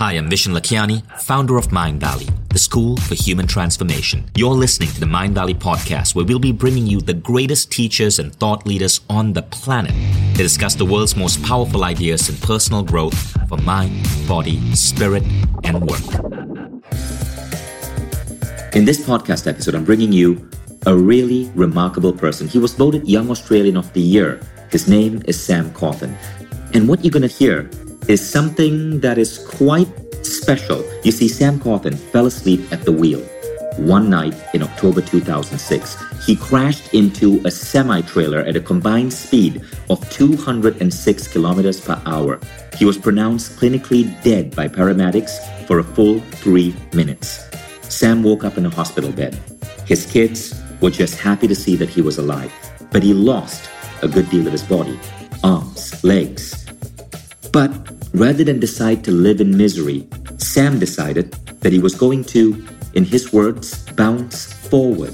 Hi, I'm Vishen Lakhiani, founder of Mindvalley, the school for human transformation. You're listening to the Mindvalley podcast, where we'll be bringing you the greatest teachers and thought leaders on the planet to discuss the world's most powerful ideas in personal growth for mind, body, spirit, and work. In this podcast episode, I'm bringing you a really remarkable person. He was voted Young Australian of the Year. His name is Sam Cawthorn. And what you're going to hear is something that is quite special. You see, Sam Cawthorn fell asleep at the wheel one night in October 2006. He crashed into a semi trailer at a combined speed of 206 kilometers per hour. He was pronounced clinically dead by paramedics for a full three minutes. Sam woke up in a hospital bed. His kids were just happy to see that he was alive, but he lost a good deal of his body arms, legs. But Rather than decide to live in misery, Sam decided that he was going to, in his words, bounce forward.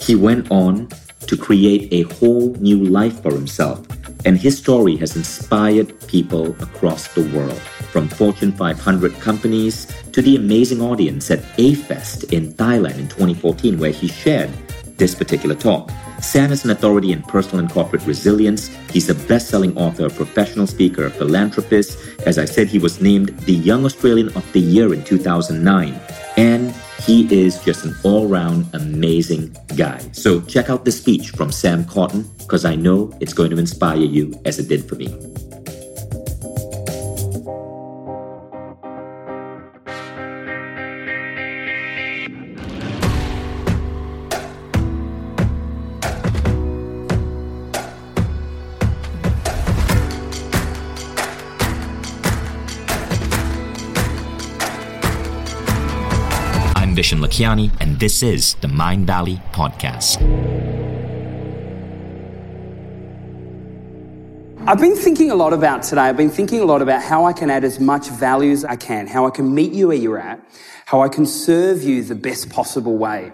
He went on to create a whole new life for himself, and his story has inspired people across the world, from Fortune 500 companies to the amazing audience at A-Fest in Thailand in 2014, where he shared this particular talk. Sam is an authority in personal and corporate resilience. He's a best selling author, professional speaker, philanthropist. As I said, he was named the Young Australian of the Year in 2009. And he is just an all round amazing guy. So check out the speech from Sam Cawthorn because I know it's going to inspire you as it did for me. Vishen Lakhiani, and this is the Mindvalley Podcast. I've been thinking a lot about today. I've been thinking a lot about how I can add as much value as I can, how I can meet you where you're at, how I can serve you the best possible way.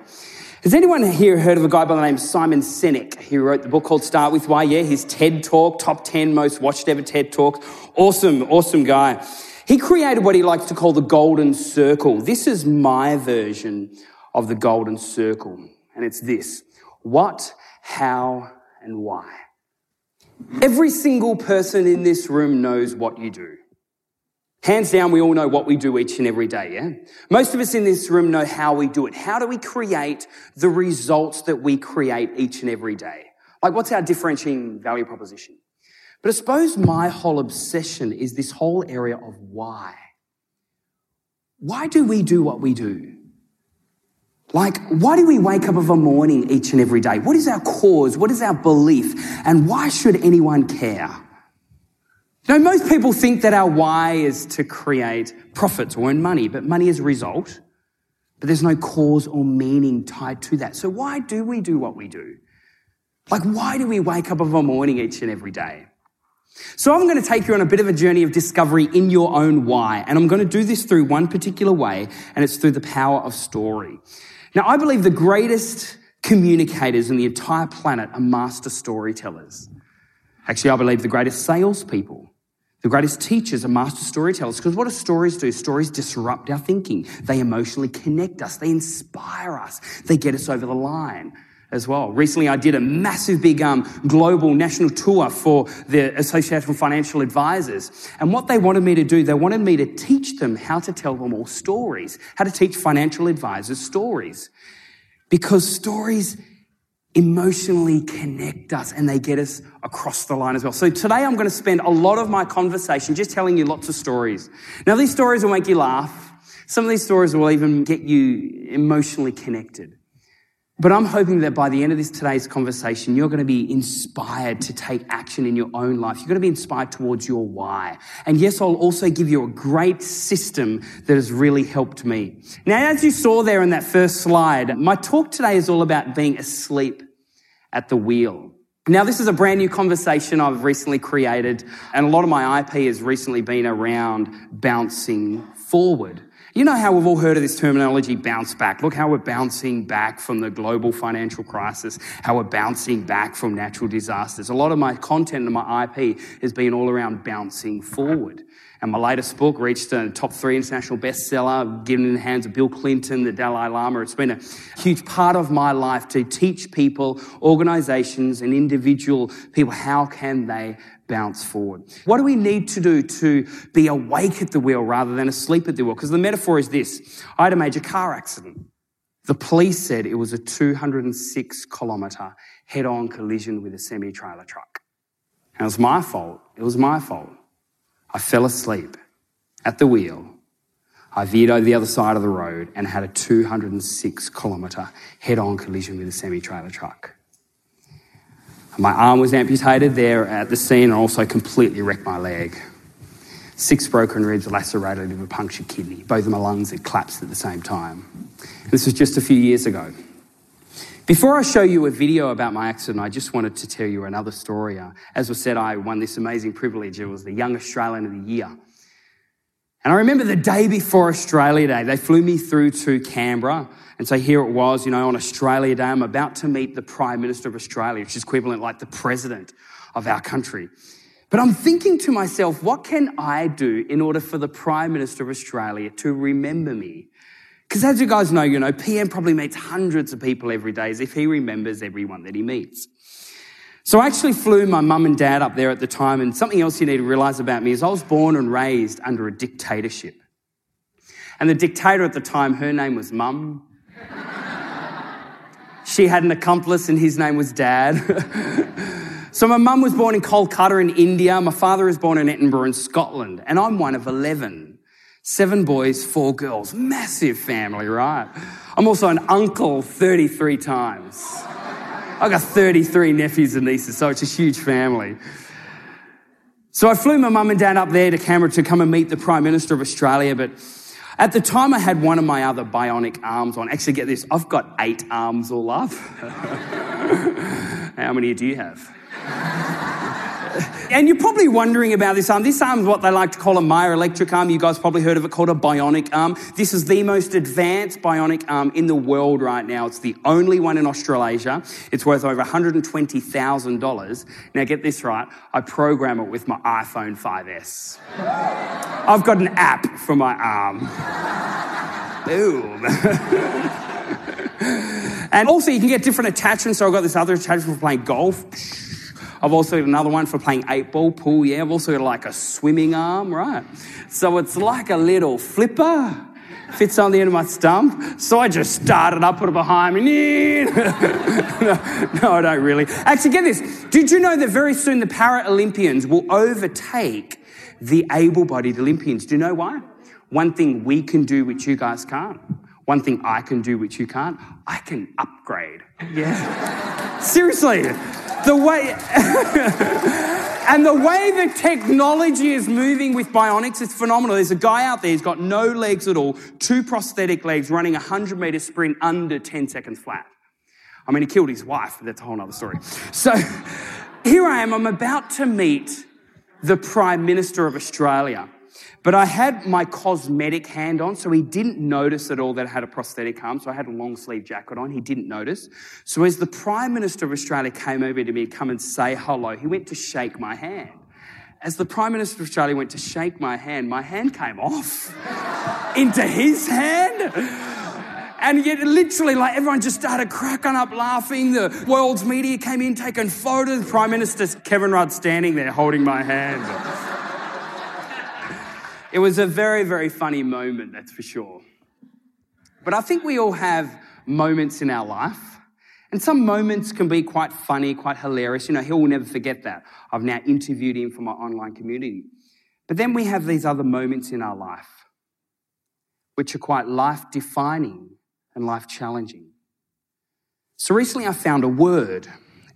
Has anyone here heard of a guy by the name Simon Sinek? He wrote the book called Start With Why. Yeah, his TED Talk, top 10 most watched ever TED Talk. Awesome, awesome guy. He created what he likes to call the golden circle. This is my version of the golden circle. And it's this. What, how, and why. Every single person in this room knows what you do. Hands down, we all know what we do each and every day, yeah? Most of us in this room know how we do it. How do we create the results that we create each and every day? Like, what's our differentiating value proposition? But I suppose my whole obsession is this whole area of why. Why do we do what we do? Like, why do we wake up of a morning each and every day? What is our cause? What is our belief? And why should anyone care? You know, most people think that our why is to create profits or earn money, but money is a result. But there's no cause or meaning tied to that. So why do we do what we do? Like, why do we wake up of a morning each and every day? So I'm going to take you on a bit of a journey of discovery in your own why. And I'm going to do this through one particular way, and it's through the power of story. Now, I believe the greatest communicators in the entire planet are master storytellers. Actually, I believe the greatest salespeople, the greatest teachers are master storytellers. Because what do stories do? Stories disrupt our thinking. They emotionally connect us. They inspire us. They get us over the line as well. Recently, I did a massive, big um, global national tour for the Association of Financial Advisors. And what they wanted me to do, they wanted me to teach them how to tell them all stories, how to teach financial advisors stories. Because stories emotionally connect us and they get us across the line as well. So today I'm going to spend a lot of my conversation just telling you lots of stories. Now, these stories will make you laugh. Some of these stories will even get you emotionally connected. But I'm hoping that by the end of this today's conversation, you're going to be inspired to take action in your own life. You're going to be inspired towards your why. And yes, I'll also give you a great system that has really helped me. Now, as you saw there in that first slide, my talk today is all about being asleep at the wheel. Now, this is a brand new conversation I've recently created, and a lot of my IP has recently been around bouncing forward. You know how we've all heard of this terminology, bounce back. Look how we're bouncing back from the global financial crisis, how we're bouncing back from natural disasters. A lot of my content and my IP has been all around bouncing forward. And my latest book reached a top three international bestseller, given in the hands of Bill Clinton, the Dalai Lama. It's been a huge part of my life to teach people, organizations, and individual people how can they bounce forward. What do we need to do to be awake at the wheel rather than asleep at the wheel? Because the metaphor is this I had a major car accident. The police said it was a 206 kilometre head on collision with a semi trailer truck. And it was my fault. It was my fault. I fell asleep at the wheel. I veered over the other side of the road and had a 206 kilometre head on collision with a semi trailer truck. My arm was amputated there at the scene and also completely wrecked my leg. Six broken ribs, lacerated a punctured kidney. Both of my lungs had collapsed at the same time. This was just a few years ago. Before I show you a video about my accident, I just wanted to tell you another story. Uh, as was said, I won this amazing privilege. It was the Young Australian of the Year. And I remember the day before Australia Day, they flew me through to Canberra and so here it was, you know, on Australia Day, I'm about to meet the Prime Minister of Australia, which is equivalent like the President of our country. But I'm thinking to myself, what can I do in order for the Prime Minister of Australia to remember me? Because as you guys know, you know, PM probably meets hundreds of people every day as if he remembers everyone that he meets. So I actually flew my mum and dad up there at the time, and something else you need to realize about me is I was born and raised under a dictatorship. And the dictator at the time, her name was Mum, she had an accomplice, and his name was Dad. so my mum was born in Kolkata in India. My father was born in Edinburgh in Scotland, and I'm one of 11. Seven boys, four girls. Massive family, right? I'm also an uncle 33 times. I've got 33 nephews and nieces, so it's a huge family. So I flew my mum and dad up there to Canberra to come and meet the Prime Minister of Australia, but at the time, I had one of my other bionic arms on. Actually, get this, I've got eight arms all up. How many do you have? and you're probably wondering about this arm. This arm is what they like to call a myoelectric arm. You guys probably heard of it called a bionic arm. This is the most advanced bionic arm in the world right now. It's the only one in Australasia. It's worth over $120,000. Now, get this right. I program it with my iPhone 5S. I've got an app for my arm. Boom. and also, you can get different attachments. So I've got this other attachment for playing golf I've also got another one for playing eight ball pool. Yeah, I've also got like a swimming arm, right? So it's like a little flipper. Fits on the end of my stump. So I just started up, put it behind me. no, no, I don't really. Actually, get this. Did you know that very soon the Paralympians will overtake the able bodied Olympians? Do you know why? One thing we can do which you guys can't. One thing I can do which you can't. I can upgrade. Yeah. Seriously the way and the way the technology is moving with bionics is phenomenal. There's a guy out there, he's got no legs at all, two prosthetic legs, running a 100 meter sprint under 10 seconds flat. I mean, he killed his wife, but that's a whole other story. So here I am, I'm about to meet the Prime Minister of Australia. But I had my cosmetic hand on, so he didn't notice at all that I had a prosthetic arm. So I had a long sleeve jacket on. He didn't notice. So as the Prime Minister of Australia came over to me to come and say hello, he went to shake my hand. As the Prime Minister of Australia went to shake my hand, my hand came off into his hand. And yet, literally, like everyone just started cracking up laughing. The world's media came in taking photos. Prime Minister Kevin Rudd standing there holding my hand. It was a very, very funny moment, that's for sure. But I think we all have moments in our life. And some moments can be quite funny, quite hilarious. You know, he will never forget that. I've now interviewed him for my online community. But then we have these other moments in our life, which are quite life defining and life challenging. So recently I found a word,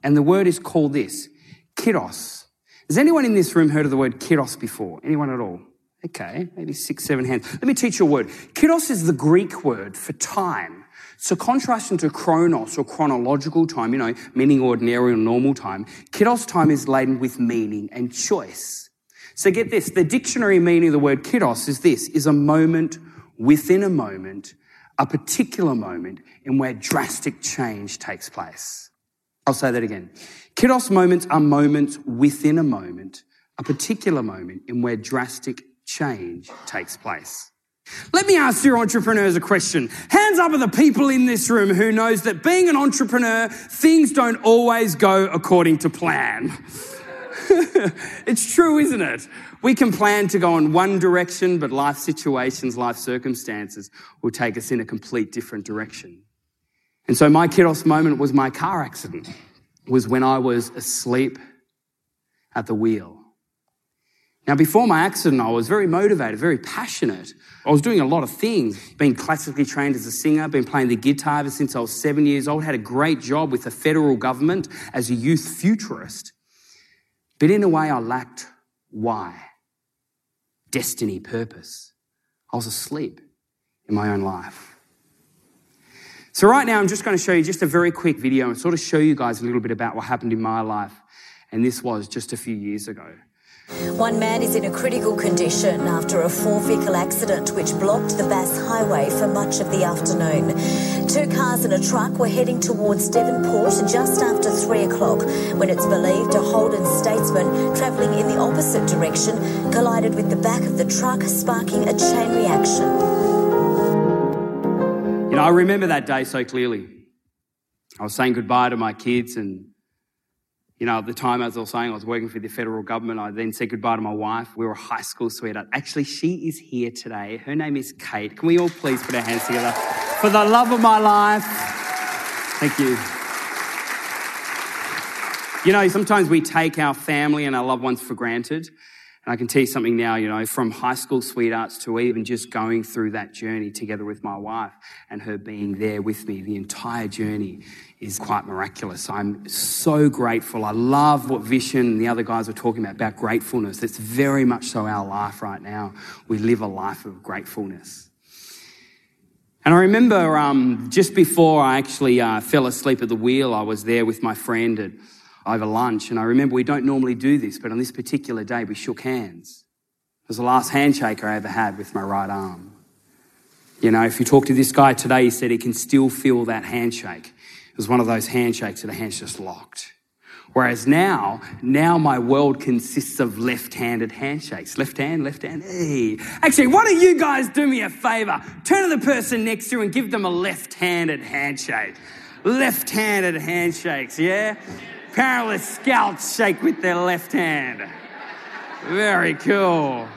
and the word is called this kairos. Has anyone in this room heard of the word kairos before? Anyone at all? Okay, maybe six, seven hands. Let me teach you a word. Kairos is the Greek word for time. So contrasting to chronos or chronological time, you know, meaning ordinary or normal time, kairos time is laden with meaning and choice. So get this, the dictionary meaning of the word kairos is this, is a moment within a moment, a particular moment in where drastic change takes place. I'll say that again. Kairos moments are moments within a moment, a particular moment in where drastic change takes place. Let me ask your entrepreneurs a question. Hands up are the people in this room who knows that being an entrepreneur, things don't always go according to plan. it's true, isn't it? We can plan to go in one direction, but life situations, life circumstances will take us in a complete different direction. And so my kairos moment was my car accident, was when I was asleep at the wheel. Now, before my accident, I was very motivated, very passionate. I was doing a lot of things, being classically trained as a singer, been playing the guitar ever since I was seven years old, had a great job with the federal government as a youth futurist. But in a way, I lacked why, destiny, purpose. I was asleep in my own life. So, right now, I'm just going to show you just a very quick video and sort of show you guys a little bit about what happened in my life. And this was just a few years ago. One man is in a critical condition after a four vehicle accident which blocked the Bass Highway for much of the afternoon. Two cars and a truck were heading towards Devonport just after three o'clock when it's believed a Holden Statesman travelling in the opposite direction collided with the back of the truck, sparking a chain reaction. You know, I remember that day so clearly. I was saying goodbye to my kids and you know, at the time, as I was saying, I was working for the federal government. I then said goodbye to my wife. We were a high school sweetheart. Actually, she is here today. Her name is Kate. Can we all please put our hands together for the love of my life? Thank you. You know, sometimes we take our family and our loved ones for granted. And I can tell you something now, you know, from high school sweethearts to even just going through that journey together with my wife and her being there with me, the entire journey is quite miraculous. I'm so grateful. I love what Vishen and the other guys are talking about, about gratefulness. It's very much so our life right now. We live a life of gratefulness. And I remember um, just before I actually uh, fell asleep at the wheel, I was there with my friend at, over lunch. And I remember we don't normally do this, but on this particular day, we shook hands. It was the last handshake I ever had with my right arm. You know, if you talk to this guy today, he said he can still feel that handshake. It was one of those handshakes that the hand's just locked. Whereas now, now my world consists of left-handed handshakes. Left hand, left hand, hey. Actually, why don't you guys do me a favor? Turn to the person next to you and give them a left-handed handshake. Left-handed handshakes, yeah? Apparently scouts shake with their left hand. Very cool.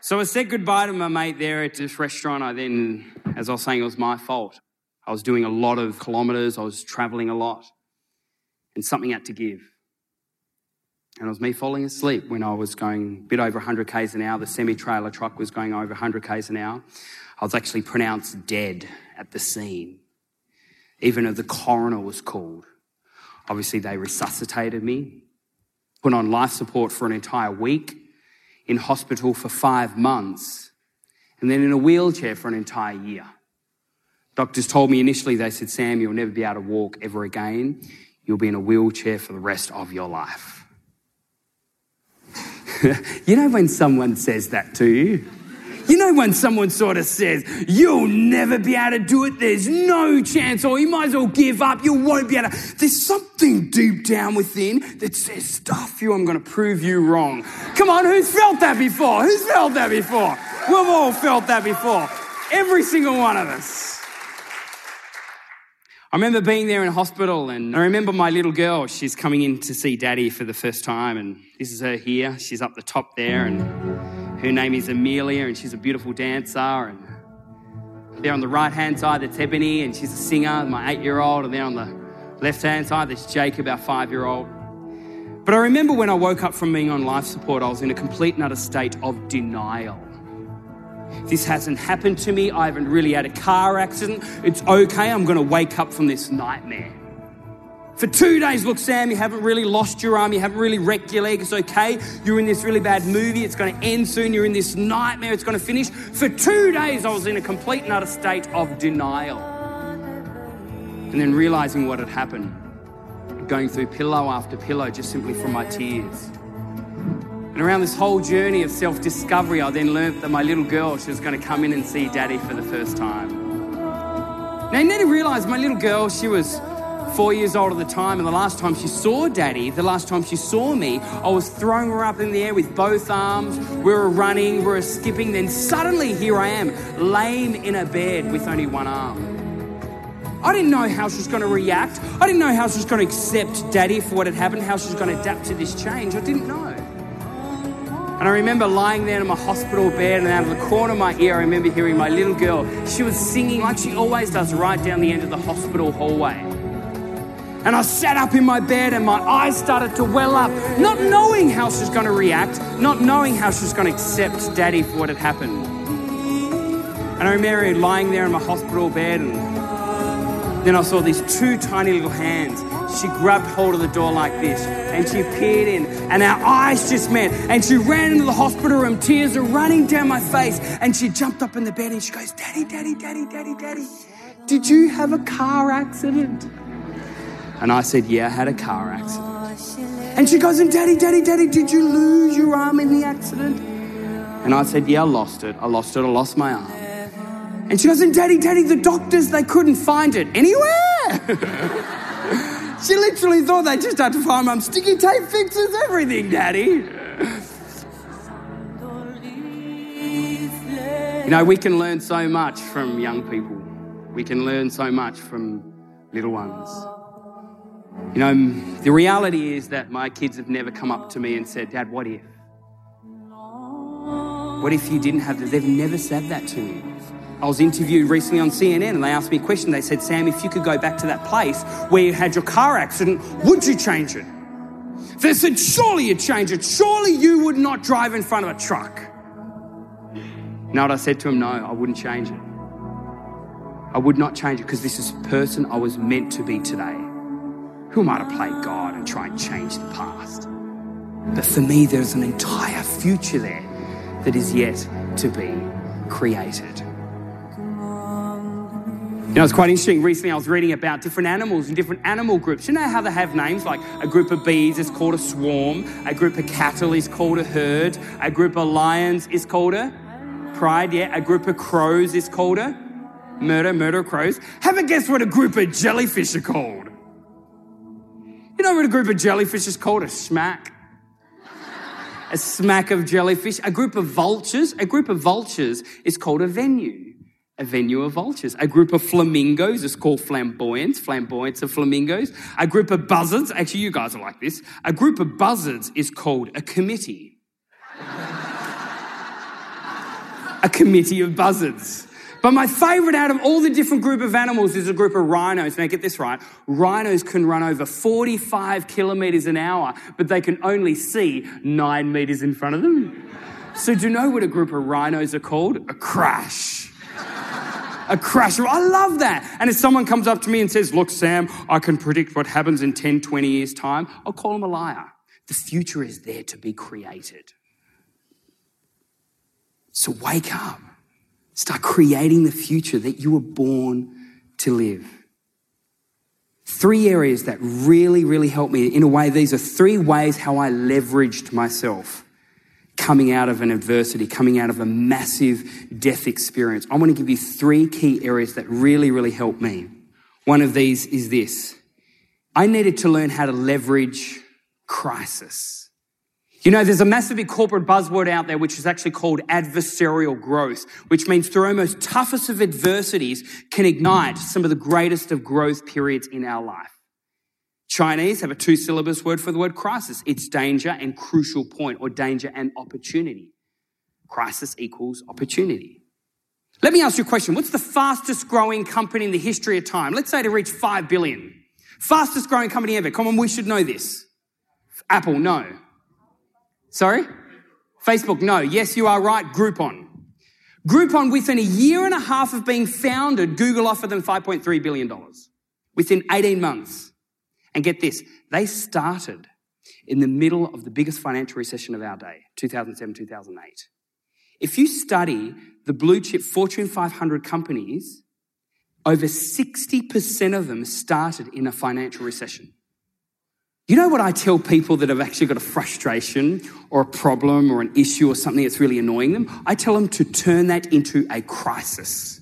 So I said goodbye to my mate there at this restaurant. I then, as I was saying, it was my fault. I was doing a lot of kilometers, I was traveling a lot, and something had to give. And it was me falling asleep when I was going a bit over 100 k's an hour. The semi trailer truck was going over 100 k's an hour. I was actually pronounced dead at the scene. Even though the coroner was called. Obviously, they resuscitated me, put on life support for an entire week, in hospital for five months, and then in a wheelchair for an entire year. Doctors told me initially, they said, Sam, you'll never be able to walk ever again. You'll be in a wheelchair for the rest of your life. you know when someone says that to you? You know when someone sort of says, you'll never be able to do it, there's no chance, or you might as well give up, you won't be able to. There's something deep down within that says, stuff you, I'm going to prove you wrong. Come on, who's felt that before? Who's felt that before? We've all felt that before. Every single one of us. I remember being there in hospital and I remember my little girl, she's coming in to see daddy for the first time and this is her here. She's up the top there and her name is Amelia and she's a beautiful dancer and there on the right hand side that's Ebony and she's a singer, my eight year old and there on the left hand side there's Jacob, our five year old. But I remember when I woke up from being on life support, I was in a complete and utter state of denial. This hasn't happened to me. I haven't really had a car accident. It's okay. I'm going to wake up from this nightmare. For two days, look, Sam, you haven't really lost your arm. You haven't really wrecked your leg. It's okay. You're in this really bad movie. It's going to end soon. You're in this nightmare. It's going to finish. For two days, I was in a complete and utter state of denial. And then realizing what had happened, going through pillow after pillow just simply from my tears. And around this whole journey of self discovery, I then learnt that my little girl, she was going to come in and see daddy for the first time. Now, I didn't realize my little girl, she was four years old at the time, and the last time she saw daddy, the last time she saw me, I was throwing her up in the air with both arms. We were running, we were skipping. Then suddenly, here I am, lame in a bed with only one arm. I didn't know how she was going to react. I didn't know how she was going to accept daddy for what had happened, how she was going to adapt to this change. I didn't know. And I remember lying there in my hospital bed, and out of the corner of my ear, I remember hearing my little girl. She was singing like she always does right down the end of the hospital hallway. And I sat up in my bed and my eyes started to well up, not knowing how she's going to react, not knowing how she's going to accept daddy for what had happened. And I remember lying there in my hospital bed, and then I saw these two tiny little hands she grabbed hold of the door like this and she peered in, and our eyes just met. And she ran into the hospital room, tears are running down my face. And she jumped up in the bed and she goes, Daddy, Daddy, Daddy, Daddy, Daddy, did you have a car accident? And I said, Yeah, I had a car accident. And she goes, And Daddy, Daddy, Daddy, did you lose your arm in the accident? And I said, Yeah, I lost it. I lost it. I lost my arm. And she goes, And Daddy, Daddy, the doctors, they couldn't find it anywhere. She literally thought they just had to find mum. Sticky tape fixes everything, Daddy. You know, we can learn so much from young people. We can learn so much from little ones. You know, the reality is that my kids have never come up to me and said, Dad, what if? What if you didn't have this? They've never said that to me. I was interviewed recently on CNN and they asked me a question. They said, Sam, if you could go back to that place where you had your car accident, would you change it? They said, surely you'd change it. Surely you would not drive in front of a truck. You know what I said to him? No, I wouldn't change it. I would not change it because this is the person I was meant to be today. Who am I to play God and try and change the past? But for me, there's an entire future there that is yet to be created. You know, it's quite interesting. Recently, I was reading about different animals and different animal groups. You know how they have names like a group of bees is called a swarm, a group of cattle is called a herd, a group of lions is called a pride, yeah, a group of crows is called a murder, murder crows. Have a guess what a group of jellyfish are called? What a group of jellyfish is called? A smack. A smack of jellyfish. A group of vultures, a group of vultures is called a venue a venue of vultures. A group of flamingos is called flamboyants, flamboyants of flamingos. A group of buzzards, actually, you guys are like this. A group of buzzards is called a committee. a committee of buzzards. But my favorite out of all the different group of animals is a group of rhinos. Now get this right. Rhinos can run over 45 kilometers an hour, but they can only see nine meters in front of them. So do you know what a group of rhinos are called? A crash a crash. I love that. And if someone comes up to me and says, Look, Sam, I can predict what happens in 10, 20 years' time, I'll call them a liar. The future is there to be created. So wake up. Start creating the future that you were born to live. Three areas that really, really helped me. In a way, these are three ways how I leveraged myself coming out of an adversity, coming out of a massive death experience. I want to give you three key areas that really, really helped me. One of these is this I needed to learn how to leverage crisis. You know, there's a massive corporate buzzword out there which is actually called adversarial growth, which means through almost toughest of adversities can ignite some of the greatest of growth periods in our life. Chinese have a two syllabus word for the word crisis. It's danger and crucial point or danger and opportunity. Crisis equals opportunity. Let me ask you a question. What's the fastest growing company in the history of time? Let's say to reach 5 billion. Fastest growing company ever. Come on, we should know this. Apple, no. Sorry? Facebook, no. Yes, you are right. Groupon. Groupon, within a year and a half of being founded, Google offered them $5.3 billion within 18 months. And get this, they started in the middle of the biggest financial recession of our day, 2007, 2008. If you study the blue chip Fortune 500 companies, over 60% of them started in a financial recession. You know what I tell people that have actually got a frustration or a problem or an issue or something that's really annoying them? I tell them to turn that into a crisis.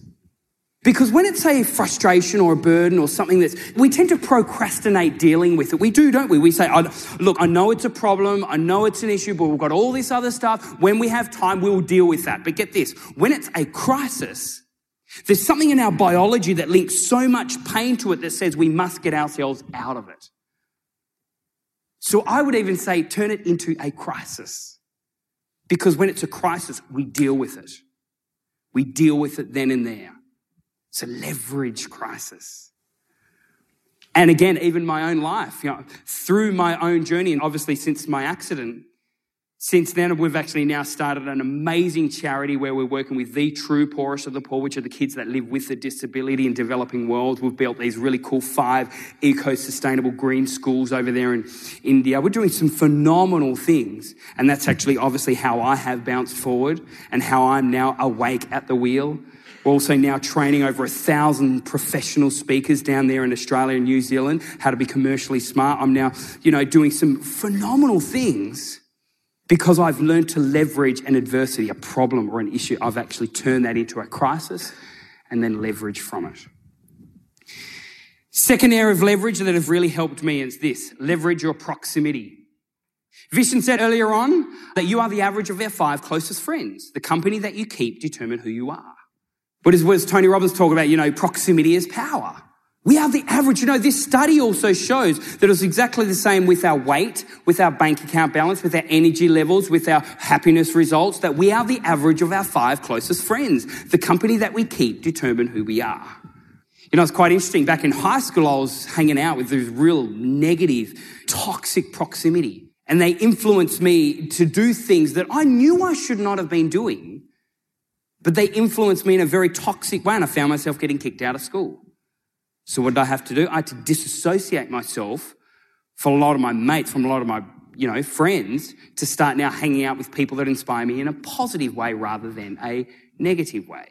Because when it's a frustration or a burden or something that's, we tend to procrastinate dealing with it. We do, don't we? We say, look, I know it's a problem. I know it's an issue, but we've got all this other stuff. When we have time, we'll deal with that. But get this, when it's a crisis, there's something in our biology that links so much pain to it that says we must get ourselves out of it. So I would even say turn it into a crisis. Because when it's a crisis, we deal with it. We deal with it then and there. It's a leverage crisis. And again, even my own life, you know, through my own journey, and obviously since my accident, since then, we've actually now started an amazing charity where we're working with the true poorest of the poor, which are the kids that live with a disability in developing worlds. We've built these really cool five eco-sustainable green schools over there in India. We're doing some phenomenal things. And that's actually obviously how I have bounced forward and how I'm now awake at the wheel. We're also now training over a thousand professional speakers down there in Australia and New Zealand how to be commercially smart. I'm now, you know, doing some phenomenal things because I've learned to leverage an adversity, a problem or an issue. I've actually turned that into a crisis and then leverage from it. Second area of leverage that have really helped me is this leverage your proximity. Vishen said earlier on that you are the average of your five closest friends. The company that you keep determine who you are. Is, what does Tony Robbins talk about? You know, proximity is power. We are the average. You know, this study also shows that it's exactly the same with our weight, with our bank account balance, with our energy levels, with our happiness results, that we are the average of our five closest friends. The company that we keep determine who we are. You know, it's quite interesting. Back in high school, I was hanging out with this real negative, toxic proximity. And they influenced me to do things that I knew I should not have been doing, but they influenced me in a very toxic way. And I found myself getting kicked out of school. So what did I have to do? I had to disassociate myself from a lot of my mates, from a lot of my, you know, friends to start now hanging out with people that inspire me in a positive way rather than a negative way.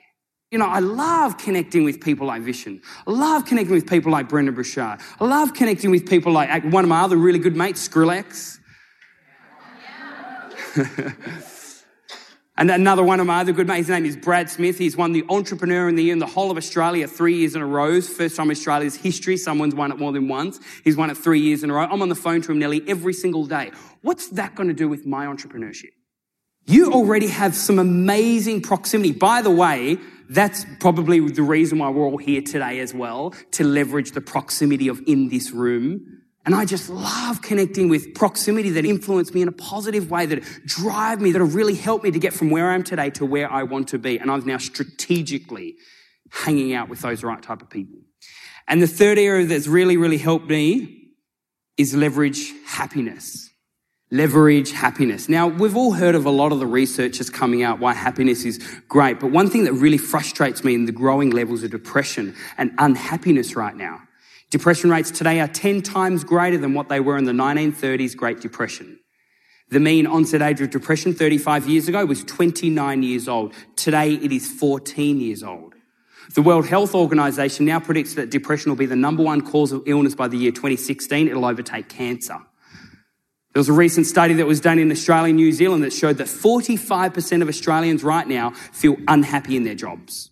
You know, I love connecting with people like Vishen. I love connecting with people like Brendon Burchard. I love connecting with people like one of my other really good mates, Skrillex. Yeah. And another one of my other good mates, his name is Brad Smith. He's won the Entrepreneur in the Year in the whole of Australia three years in a row. First time in Australia's history, someone's won it more than once. He's won it three years in a row. I'm on the phone to him nearly every single day. What's that going to do with my entrepreneurship? You already have some amazing proximity. By the way, that's probably the reason why we're all here today as well, to leverage the proximity of in this room and I just love connecting with proximity that influence me in a positive way, that drive me, that have really helped me to get from where I am today to where I want to be. And I'm now strategically hanging out with those right type of people. And the third area that's really, really helped me is leverage happiness. Leverage happiness. Now, we've all heard of a lot of the research that's coming out why happiness is great, but one thing that really frustrates me in the growing levels of depression and unhappiness right now Depression rates today are 10 times greater than what they were in the 1930s Great Depression. The mean onset age of depression 35 years ago was 29 years old. Today it is 14 years old. The World Health Organization now predicts that depression will be the number one cause of illness by the year 2016. It'll overtake cancer. There was a recent study that was done in Australia and New Zealand that showed that 45% of Australians right now feel unhappy in their jobs.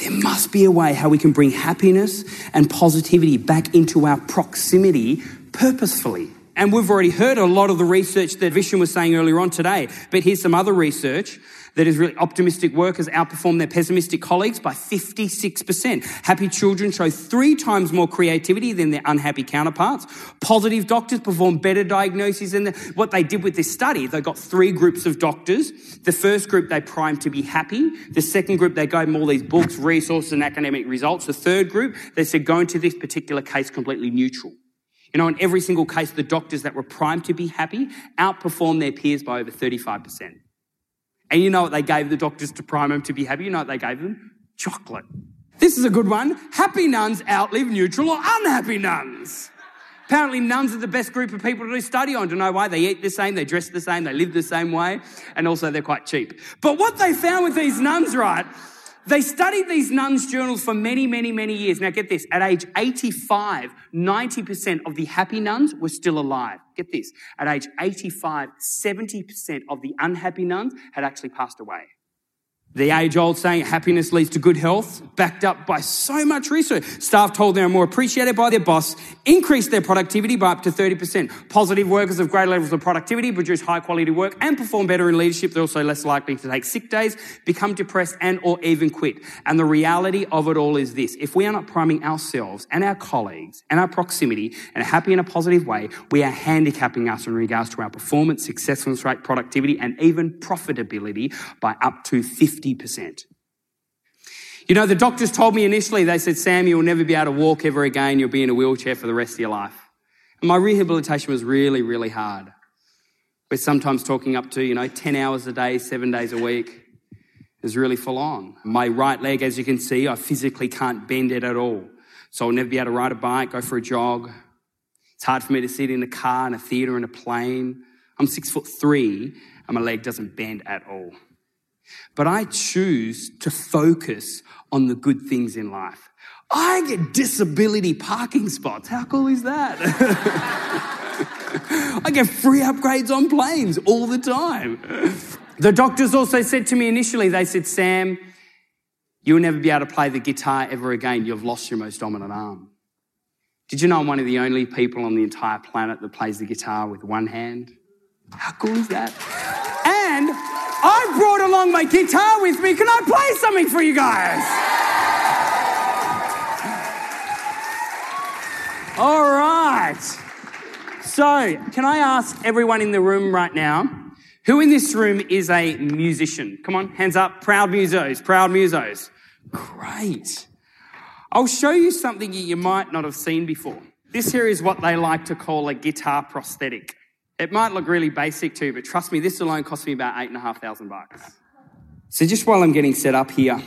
There must be a way how we can bring happiness and positivity back into our proximity purposefully. And we've already heard a lot of the research that Vishen was saying earlier on today, but here's some other research that is really optimistic workers outperform their pessimistic colleagues by 56%. Happy children show three times more creativity than their unhappy counterparts. Positive doctors perform better diagnoses than the, what they did with this study. They got three groups of doctors. The first group they primed to be happy. The second group they gave them all these books, resources, and academic results. The third group they said go into this particular case completely neutral. You know, in every single case, the doctors that were primed to be happy outperformed their peers by over 35%. And you know what they gave the doctors to prime them to be happy? You know what they gave them? Chocolate. This is a good one. Happy nuns outlive neutral or unhappy nuns. Apparently, nuns are the best group of people to do study on. To know why? They eat the same, they dress the same, they live the same way, and also they're quite cheap. But what they found with these nuns, right, they studied these nuns' journals for many, many, many years. Now, get this at age 85, 90% of the happy nuns were still alive. Get this at age 85, 70% of the unhappy nuns had actually passed away. The age old saying happiness leads to good health, backed up by so much research. Staff told they are more appreciated by their boss, increased their productivity by up to 30%. Positive workers have greater levels of productivity, produce high quality work, and perform better in leadership. They're also less likely to take sick days, become depressed, and or even quit. And the reality of it all is this. If we are not priming ourselves and our colleagues and our proximity and happy in a positive way, we are handicapping us in regards to our performance, successfulness rate, productivity, and even profitability by up to 50 50%. You know, the doctors told me initially, they said, Sam, you'll never be able to walk ever again. You'll be in a wheelchair for the rest of your life. And my rehabilitation was really, really hard. We're sometimes talking up to, you know, 10 hours a day, seven days a week. It's really full on. My right leg, as you can see, I physically can't bend it at all. So I'll never be able to ride a bike, go for a jog. It's hard for me to sit in a car, in a theatre, in a plane. I'm six foot three, and my leg doesn't bend at all. But I choose to focus on the good things in life. I get disability parking spots. How cool is that? I get free upgrades on planes all the time. The doctors also said to me initially, they said, Sam, you'll never be able to play the guitar ever again. You've lost your most dominant arm. Did you know I'm one of the only people on the entire planet that plays the guitar with one hand? How cool is that? And I brought along my guitar with me. Can I play something for you guys? All right. So, can I ask everyone in the room right now, who in this room is a musician? Come on, hands up. Proud musos, proud musos. Great. I'll show you something you might not have seen before. This here is what they like to call a guitar prosthetic. It might look really basic to you, but trust me, this alone cost me about eight and a half thousand bucks. So just while I'm getting set up here,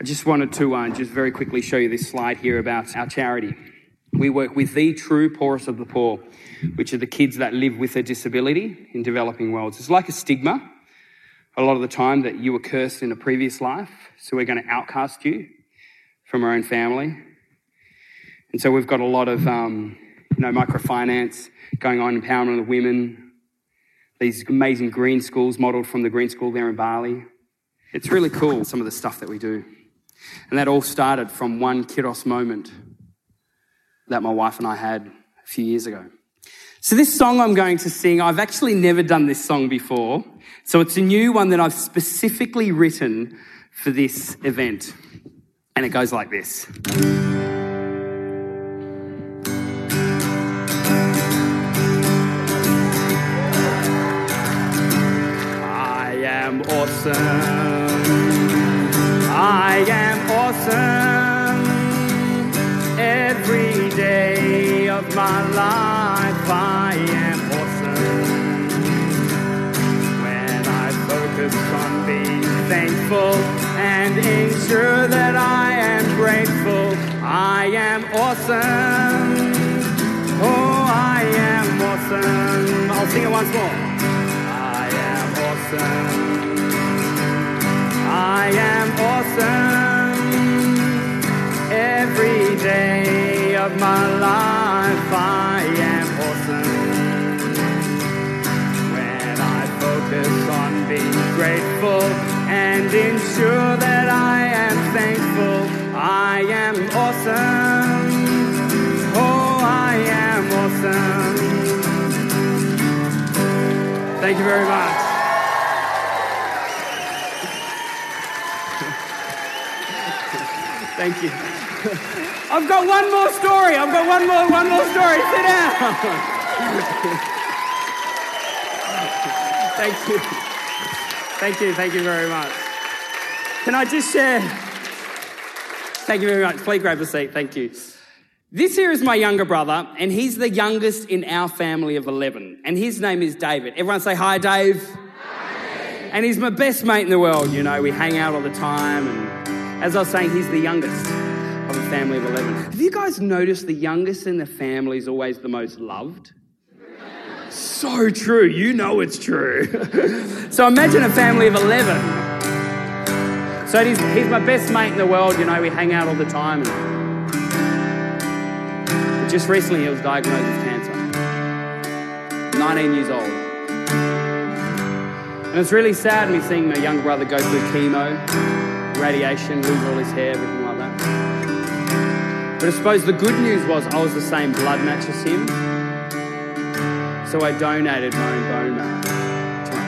I just wanted to uh, just very quickly show you this slide here about our charity. We work with the true poorest of the poor, which are the kids that live with a disability in developing worlds. It's like a stigma a lot of the time that you were cursed in a previous life, so we're going to outcast you from our own family. And so we've got a lot of, um, you know, microfinance going on, empowerment of women, these amazing green schools modeled from the green school there in Bali. It's really cool, some of the stuff that we do. And that all started from one Kairos moment that my wife and I had a few years ago. So, this song I'm going to sing, I've actually never done this song before. So, it's a new one that I've specifically written for this event. And it goes like this. Awesome. Oh, I am awesome. I'll sing it once more I am awesome. I am awesome. Every day of my life, I am awesome. When I focus on being grateful and ensure that I am thankful, I am awesome. Thank you very much. Thank you. I've got one more story. I've got one more, one more story. Sit down. Thank you. Thank you. Thank you very much. Can I just share? Thank you very much. Please grab a seat. Thank you. This here is my younger brother, and he's the youngest in our family of 11. And his name is David. Everyone say hi, Dave. And he's my best mate in the world, you know. We hang out all the time. And as I was saying, he's the youngest of a family of 11. Have you guys noticed the youngest in the family is always the most loved? So true. You know it's true. so imagine a family of 11. So he's, he's my best mate in the world, you know. We hang out all the time. And just recently, he was diagnosed with cancer. 19 years old. And it's really sad me seeing my younger brother go through chemo, radiation, lose all his hair, everything like that. But I suppose the good news was I was the same blood match as him. So I donated my own bone marrow to my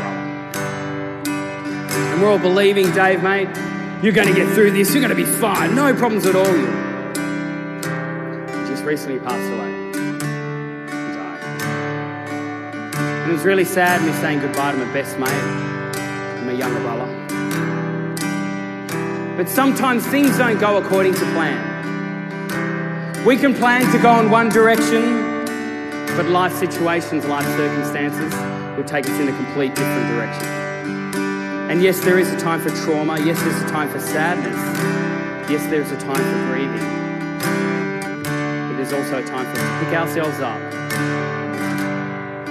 brother. And we're all believing, Dave, mate, you're going to get through this, you're going to be fine, no problems at all. Recently passed away. He died. And it was really sad me saying goodbye to my best mate and my younger brother. But sometimes things don't go according to plan. We can plan to go in one direction, but life situations, life circumstances will take us in a complete different direction. And yes, there is a time for trauma. Yes, there's a time for sadness. Yes, there's a time for grieving. There's also a time for us to pick ourselves up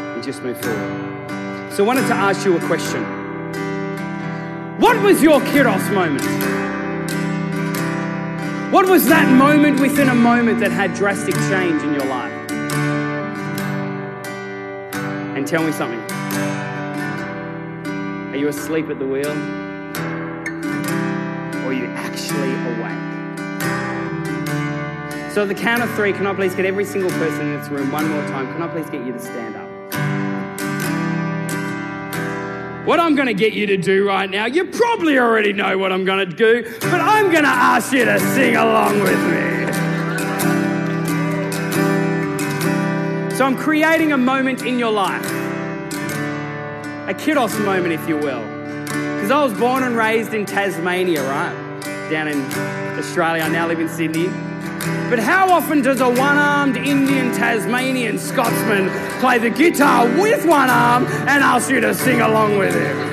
and just move forward. So I wanted to ask you a question. What was your Kairos moment? What was that moment within a moment that had drastic change in your life? And tell me something. Are you asleep at the wheel? Or are you actually awake? So, at the count of three, can I please get every single person in this room one more time? Can I please get you to stand up? What I'm going to get you to do right now, you probably already know what I'm going to do, but I'm going to ask you to sing along with me. So I'm creating a moment in your life, a Kairos moment, if you will. Because I was born and raised in Tasmania, right? Down in Australia. I now live in Sydney. But how often does a one armed Indian Tasmanian Scotsman play the guitar with one arm and ask you to sing along with him?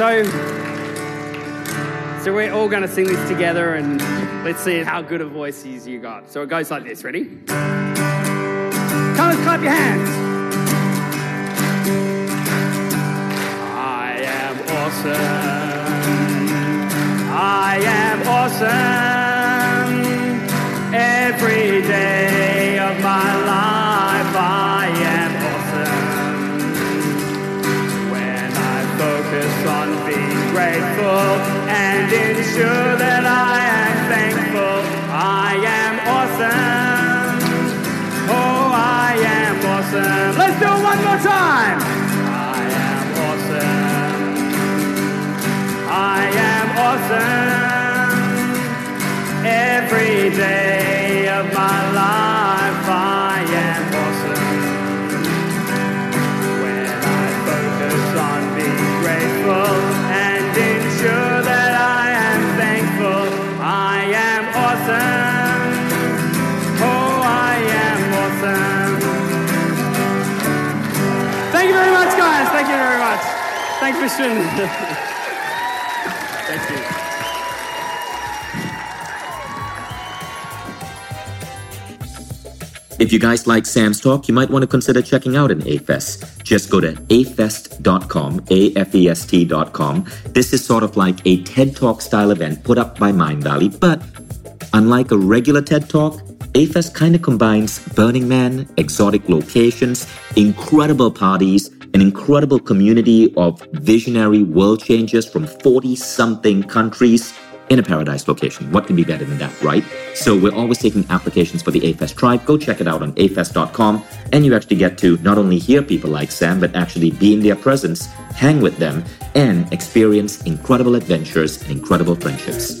So, so we're all going to sing this together and let's see how good a voice you got. So it goes like this. Ready? And clap your hands. I am awesome. I am awesome. Every day of my life, I am awesome. When I focus on being grateful and ensure that I am thankful, I am awesome. Awesome. Let's do it one more time. I am awesome. I am awesome. Every day of my life, Thanks for. Thank you. If you guys like Sam's talk, you might want to consider checking out an AFest. Just go to afest.com, A-F-E-S-T.com. This is sort of like a TED Talk style event put up by Mindvalley, but unlike a regular TED Talk, AFest kind of combines Burning Man, exotic locations, incredible parties, an incredible community of visionary world changers from 40 something countries in a paradise location. What can be better than that, right? So we're always taking applications for the AFest tribe. Go check it out on afest.com, and you actually get to not only hear people like Sam, but actually be in their presence, hang with them, and experience incredible adventures and incredible friendships.